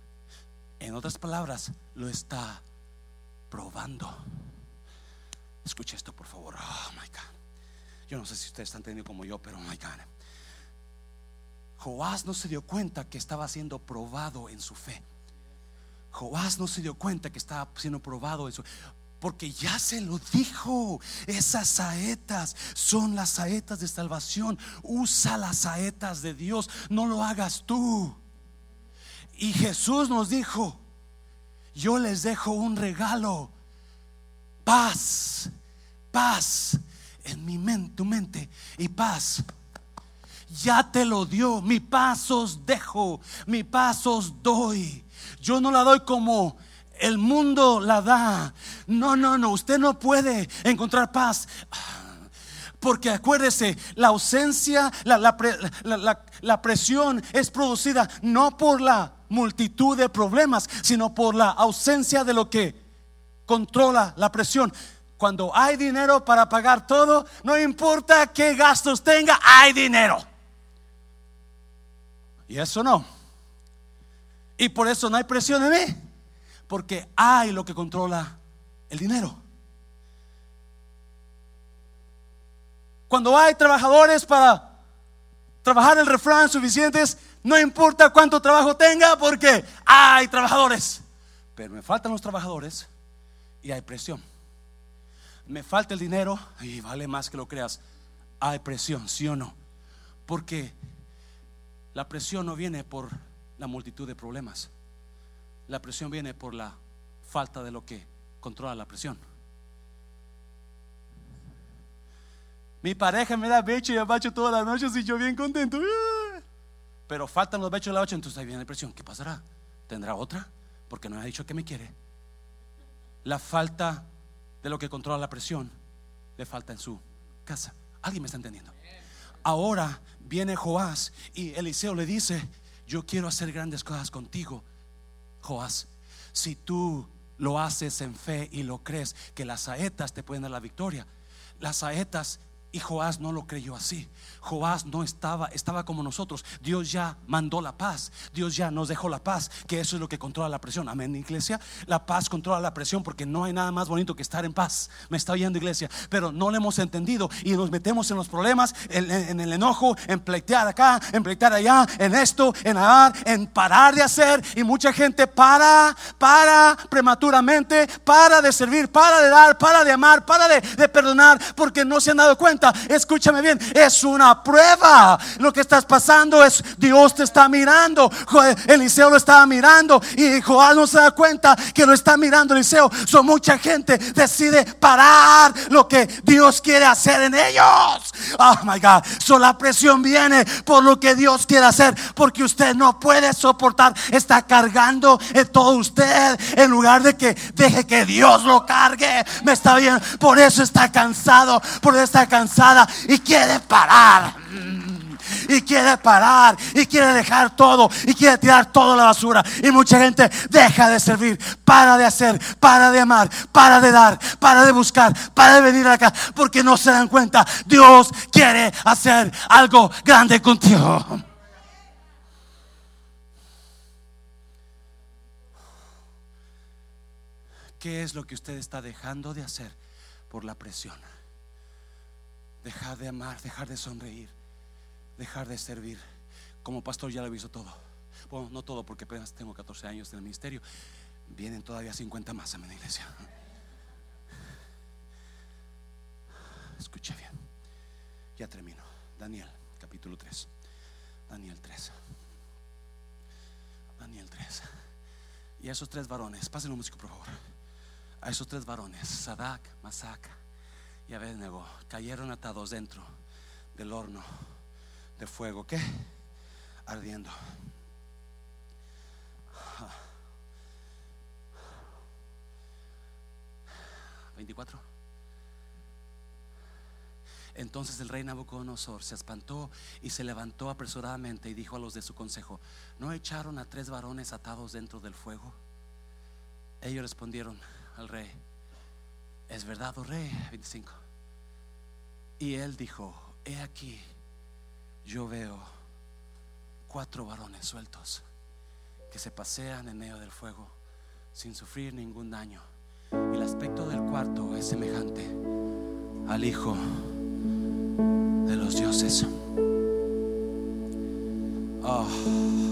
S1: En otras palabras, lo está probando. Escuche esto, por favor. Oh my God. Yo no sé si ustedes están entendiendo como yo, pero oh my God. Joás no se dio cuenta que estaba siendo probado en su fe. Joás no se dio cuenta que estaba siendo probado en su porque ya se lo dijo. Esas saetas son las saetas de salvación. Usa las saetas de Dios. No lo hagas tú. Y Jesús nos dijo, yo les dejo un regalo. Paz, paz en mi mente, tu mente y paz ya te lo dio. Mi paz os dejo, mi paz os doy. Yo no la doy como el mundo la da. No, no, no, usted no puede encontrar paz Porque acuérdese, la ausencia, la, la, presión es producida no por la multitud de problemas, sino por la ausencia de lo que controla la presión. Cuando hay dinero para pagar todo, no importa qué gastos tenga, hay dinero. Y eso no. Y por eso no hay presión en mí, porque hay lo que controla el dinero. Cuando hay trabajadores para trabajar el refrán suficientes, no importa cuánto trabajo tenga, porque hay trabajadores. Pero me faltan los trabajadores y hay presión. Me falta el dinero y vale más que lo creas. Hay presión, sí o no. Porque la presión no viene por la multitud de problemas. La presión viene por la falta de lo que controla la presión. Mi pareja me da becho y abacho todas las noches y yo bien contento. Pero faltan los bechos de la noche, entonces ahí viene la presión. ¿Qué pasará? ¿Tendrá otra? Porque no ha dicho que me quiere. La falta de lo que controla la presión le falta en su casa. ¿Alguien me está entendiendo? Ahora viene Joás y Eliseo le dice, yo quiero hacer grandes cosas contigo, Joás. Si tú lo haces en fe y lo crees, que las saetas te pueden dar la victoria. Las saetas y Joás no lo creyó así. Joás no estaba, estaba como nosotros. Dios ya mandó la paz. Dios ya nos dejó la paz, que eso es lo que controla la presión. Amén, iglesia. La paz controla la presión porque no hay nada más bonito que estar en paz. Me está oyendo, iglesia. Pero no lo hemos entendido y nos metemos en los problemas, en, el enojo, en pleitear acá, en pleitear allá, en esto, en hablar, en parar de hacer. Y mucha gente para, para prematuramente, para de servir, para de dar, para de amar, para de, de perdonar, porque no se han dado cuenta escúchame bien, es una prueba. Lo que estás pasando es Dios te está mirando. Eliseo lo estaba mirando y Joás no se da cuenta que lo está mirando Eliseo. So mucha gente decide parar lo que Dios quiere hacer en ellos. Oh my God. So la presión viene por lo que Dios quiere hacer, porque usted no puede soportar, está cargando en todo usted en lugar de que deje que Dios lo cargue. Me está bien, por eso está cansado, por eso está cansado y quiere parar. Y quiere parar y quiere dejar todo y quiere tirar toda la basura. Y mucha gente deja de servir, para de hacer, para de amar, para de dar, para de buscar, para de venir acá. Porque no se dan cuenta, Dios quiere hacer algo grande contigo. ¿Qué es lo que usted está dejando de hacer por la presión? Dejar de amar, dejar de sonreír, dejar de servir. Como pastor ya lo he visto todo. Bueno, no todo porque apenas tengo 14 años en el ministerio. Vienen todavía 50 más a mi iglesia. Escuche bien. Ya termino. Daniel, capítulo 3. Daniel 3. Daniel 3. Y a esos tres varones, pásenlo músico por favor. A esos tres varones, Sadak, Masaka y Abednego cayeron atados dentro del horno de fuego. ¿Qué? Ardiendo. ¿24? Entonces el rey Nabucodonosor se espantó y se levantó apresuradamente y dijo a los de su consejo, ¿no echaron a tres varones atados dentro del fuego? Ellos respondieron al rey, es verdad, oh rey, 25. Y él dijo, he aquí, yo veo cuatro varones sueltos que se pasean en medio del fuego sin sufrir ningún daño. El aspecto del cuarto es semejante al Hijo de los dioses. Oh.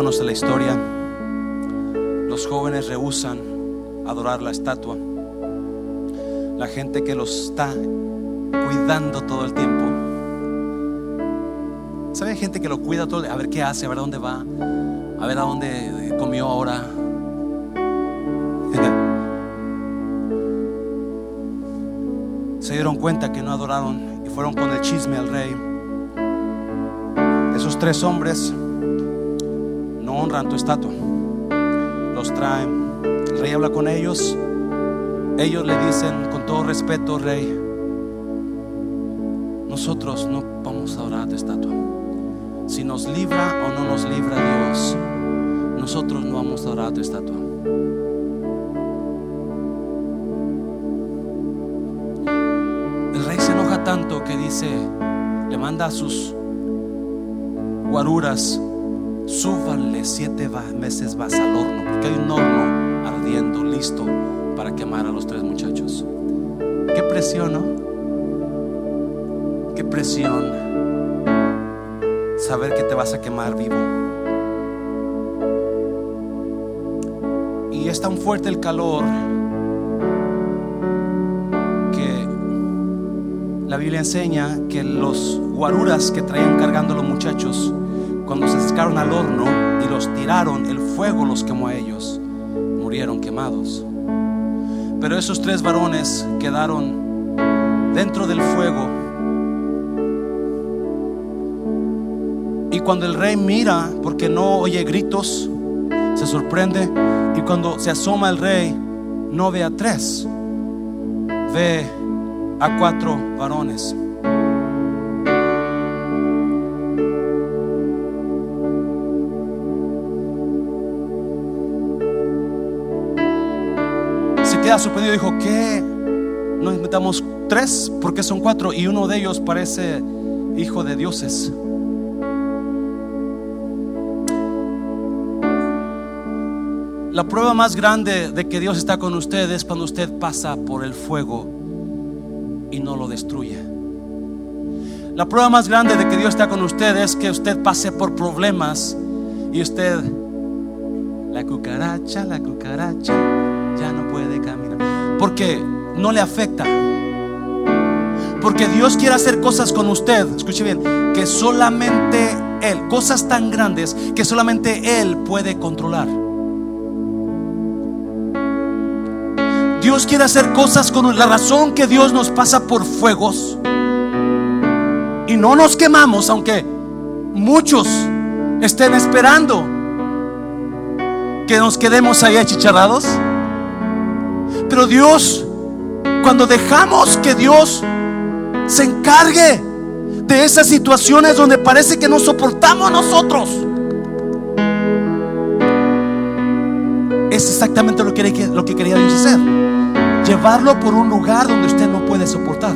S1: Conoce la historia. Los jóvenes rehusan adorar la estatua. La gente que los está cuidando todo el tiempo. ¿Sabe gente que lo cuida todo? A ver qué hace, a ver dónde va, a ver a dónde comió ahora. (laughs) Se dieron cuenta que no adoraron y fueron con el chisme al rey. Esos tres hombres honran tu estatua. Los traen. El rey habla con ellos. Ellos le dicen con todo respeto, rey, nosotros no vamos a orar a tu estatua. Si nos libra o no nos libra Dios, nosotros no vamos a orar a tu estatua. El rey se enoja tanto que dice, le manda a sus guaruras, súbanle siete meses más al horno, porque hay un horno ardiendo, listo para quemar a los tres muchachos. Qué presión, ¿no? Qué presión saber que te vas a quemar vivo. Y es tan fuerte el calor que la Biblia enseña que los guaruras que traían cargando a los muchachos, cuando se acercaron al horno y los tiraron, el fuego los quemó a ellos, murieron quemados. Pero esos tres varones quedaron dentro del fuego. Y cuando el rey mira, porque no oye gritos, se sorprende. Y cuando se asoma el rey, no ve a tres, ve a cuatro varones. Dijo, ¿qué? Nos inventamos tres porque son cuatro y uno de ellos parece hijo de dioses. La prueba más grande de que Dios está con usted es cuando usted pasa por el fuego y no lo destruye. La prueba más grande de que Dios está con usted es que usted pase por problemas y usted, la cucaracha, la cucaracha, ya no puede caminar. Porque no le afecta. Porque Dios quiere hacer cosas con usted, escuche bien, que solamente Él, cosas tan grandes que solamente Él puede controlar. Dios quiere hacer cosas con la razón que Dios nos pasa por fuegos y no nos quemamos, aunque muchos estén esperando que nos quedemos ahí achicharrados. Pero Dios, cuando dejamos que Dios se encargue de esas situaciones donde parece que no soportamos nosotros, es exactamente lo que, lo que quería Dios hacer. Llevarlo por un lugar donde usted no puede soportar.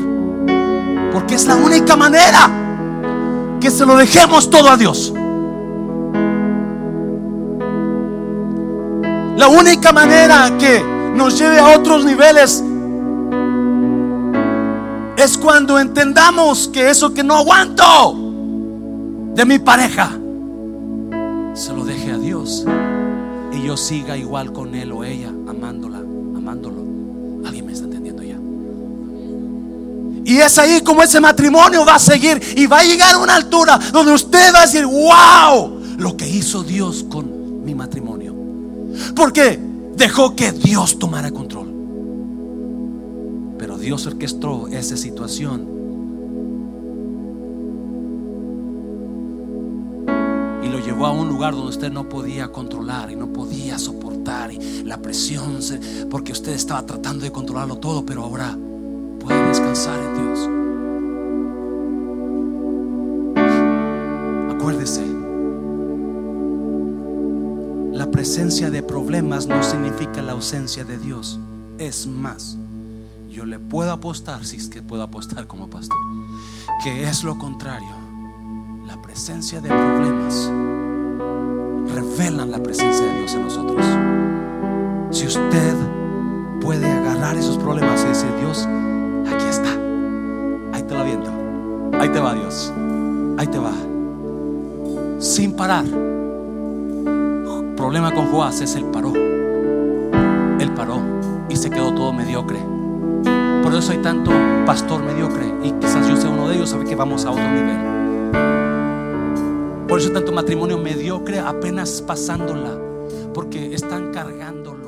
S1: Porque es la única manera que se lo dejemos todo a Dios. La única manera que nos lleve a otros niveles es cuando entendamos que eso que no aguanto de mi pareja, se lo deje a Dios y yo siga igual con él o ella, amándola, amándolo. ¿Alguien me está entendiendo ya? Y es ahí como ese matrimonio va a seguir y va a llegar a una altura donde usted va a decir, wow, lo que hizo Dios con mi matrimonio. Porque dejó que Dios tomara control. Pero Dios orquestó esa situación. Y lo llevó a un lugar donde usted no podía controlar y no podía soportar y la presión, porque usted estaba tratando de controlarlo todo, pero ahora puede descansar en Dios. Acuérdese, presencia de problemas no significa la ausencia de Dios. Es más, yo le puedo apostar, si es que puedo apostar como pastor, que es lo contrario. La presencia de problemas revelan la presencia de Dios en nosotros. Si usted puede agarrar esos problemas y decir, Dios, aquí está, ahí te lo viento, ahí te va Dios, ahí te va, sin parar. Problema con Joás es el paró, él paró y se quedó todo mediocre. Por eso hay tanto pastor mediocre y quizás yo sea uno de ellos, sabe que vamos a otro nivel. Por eso tanto matrimonio mediocre apenas pasándola, porque están cargándolo.